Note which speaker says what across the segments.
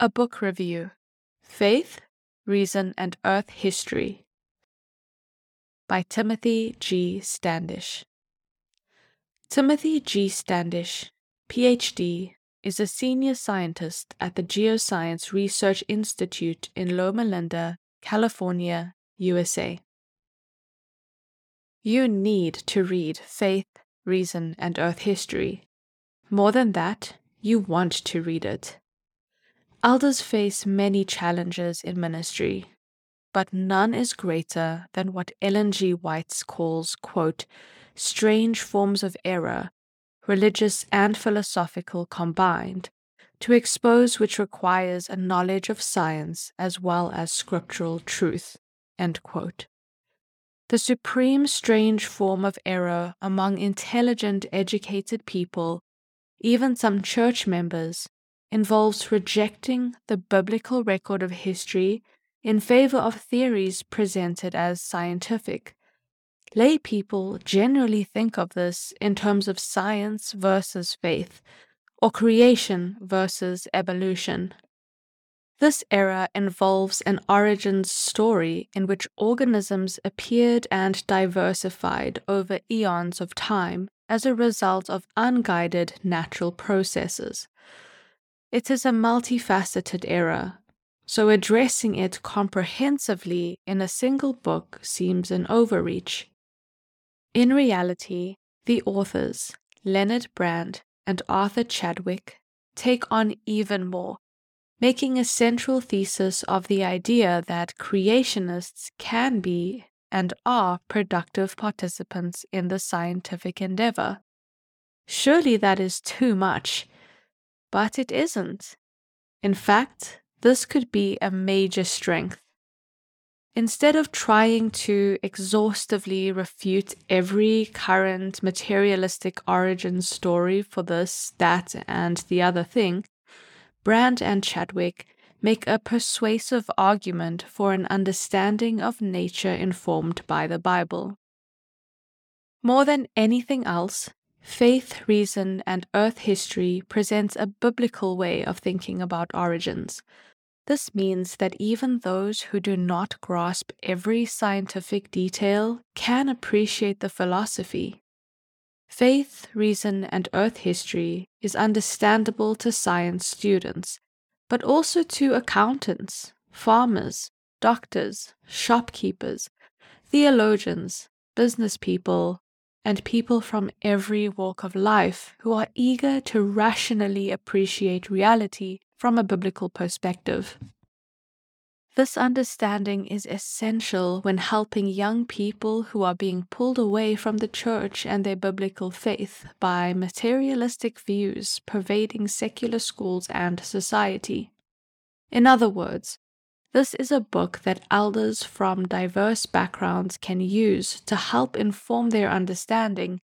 Speaker 1: A Book Review Faith, Reason, and Earth History by Timothy G. Standish. Timothy G. Standish, PhD, is a senior scientist at the Geoscience Research Institute in Loma Linda, California, USA. You need to read Faith, Reason, and Earth History. More than that, you want to read it. Elders face many challenges in ministry, but none is greater than what Ellen G. White calls, quote, strange forms of error, religious and philosophical combined, to expose which requires a knowledge of science as well as scriptural truth. The supreme strange form of error among intelligent, educated people, even some church members, involves rejecting the biblical record of history in favor of theories presented as scientific. Lay people generally think of this in terms of science versus faith, or creation versus evolution. This era involves an origins story in which organisms appeared and diversified over eons of time as a result of unguided natural processes. It is a multifaceted era, so addressing it comprehensively in a single book seems an overreach. In reality, the authors, Leonard Brand and Arthur Chadwick, take on even more, making a central thesis of the idea that creationists can be and are productive participants in the scientific endeavor. Surely that is too much but it isn't. In fact, this could be a major strength. Instead of trying to exhaustively refute every current materialistic origin story for this, that, and the other thing, Brand and Chadwick make a persuasive argument for an understanding of nature informed by the Bible. More than anything else, Faith, Reason, and Earth History presents a biblical way of thinking about origins. This means that even those who do not grasp every scientific detail can appreciate the philosophy. Faith, Reason, and Earth History is understandable to science students, but also to accountants, farmers, doctors, shopkeepers, theologians, business people, and people from every walk of life who are eager to rationally appreciate reality from a biblical perspective. This understanding is essential when helping young people who are being pulled away from the church and their biblical faith by materialistic views pervading secular schools and society. In other words, this is a book that elders from diverse backgrounds can use to help inform their understanding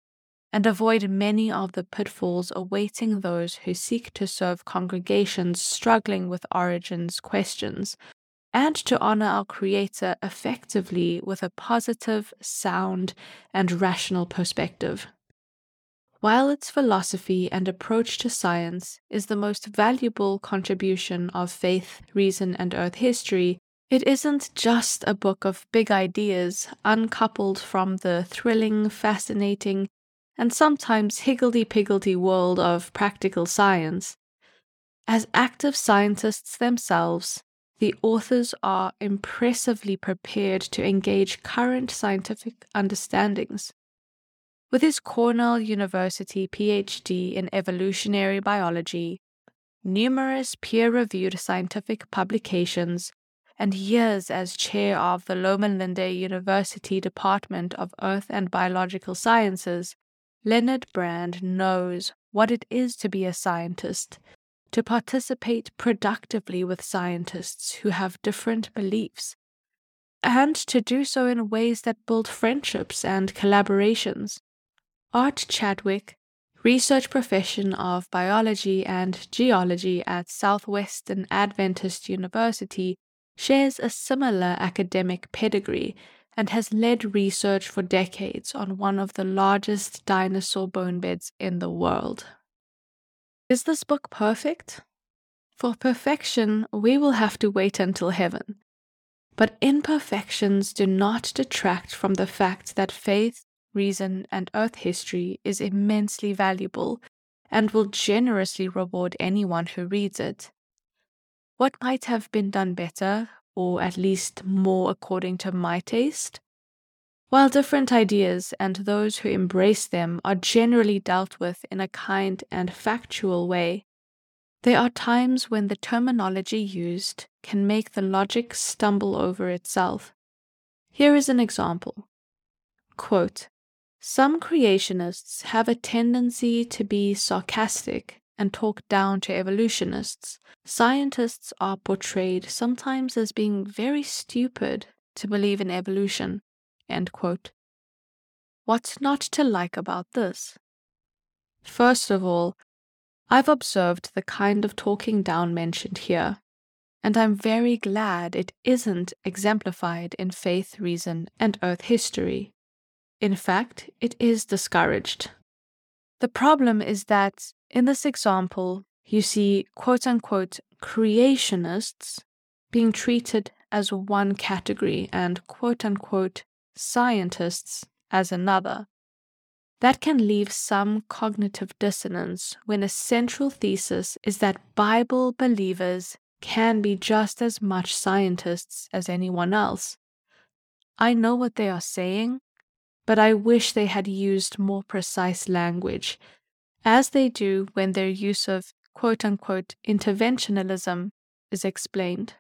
Speaker 1: and avoid many of the pitfalls awaiting those who seek to serve congregations struggling with origins questions, and to honor our Creator effectively with a positive, sound, and rational perspective. While its philosophy and approach to science is the most valuable contribution of faith, reason, and earth history, it isn't just a book of big ideas uncoupled from the thrilling, fascinating, and sometimes higgledy piggledy world of practical science. As active scientists themselves, the authors are impressively prepared to engage current scientific understandings with his Cornell University PhD in evolutionary biology, numerous peer reviewed scientific publications, and years as chair of the Loma University Department of Earth and Biological Sciences, Leonard Brand knows what it is to be a scientist, to participate productively with scientists who have different beliefs, and to do so in ways that build friendships and collaborations. Art Chadwick, research profession of biology and geology at Southwestern Adventist University, shares a similar academic pedigree and has led research for decades on one of the largest dinosaur bone beds in the world. Is this book perfect? For perfection, we will have to wait until heaven. But imperfections do not detract from the fact that faith, reason, and earth history is immensely valuable and will generously reward anyone who reads it. What might have been done better, or at least more according to my taste? While different ideas and those who embrace them are generally dealt with in a kind and factual way, there are times when the terminology used can make the logic stumble over itself. Here is an example. Quote, Some creationists have a tendency to be sarcastic and talk down to evolutionists. Scientists are portrayed sometimes as being very stupid to believe in evolution. What's not to like about this? First of all, I've observed the kind of talking down mentioned here, and I'm very glad it isn't exemplified in faith, reason, and earth history. In fact, it is discouraged. The problem is that in this example, you see quote unquote creationists being treated as one category and quote unquote scientists as another. That can leave some cognitive dissonance when a central thesis is that Bible believers can be just as much scientists as anyone else. I know what they are saying, but I wish they had used more precise language, as they do when their use of quote unquote interventionalism is explained.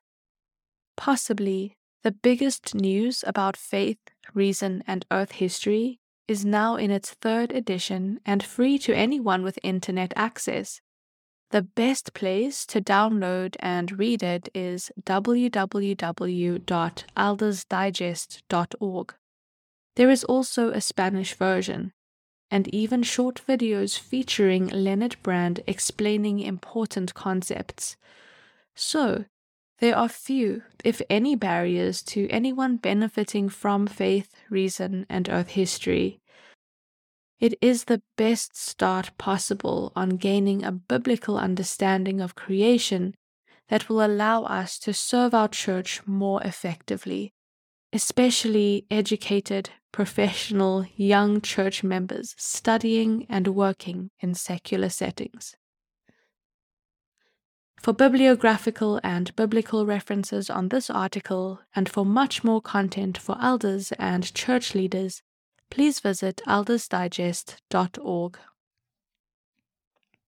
Speaker 1: Possibly the biggest news about faith, reason, and earth history is now in its third edition and free to anyone with internet access. The best place to download and read it is www.eldersdigest.org. There is also a Spanish version, and even short videos featuring Leonard Brand explaining important concepts. So, there are few, if any, barriers to anyone benefiting from faith, reason, and earth history. It is the best start possible on gaining a biblical understanding of creation that will allow us to serve our church more effectively, especially educated, professional, young church members studying and working in secular settings. For bibliographical and biblical references on this article, and for much more content for elders and church leaders, please visit eldersdigest.org.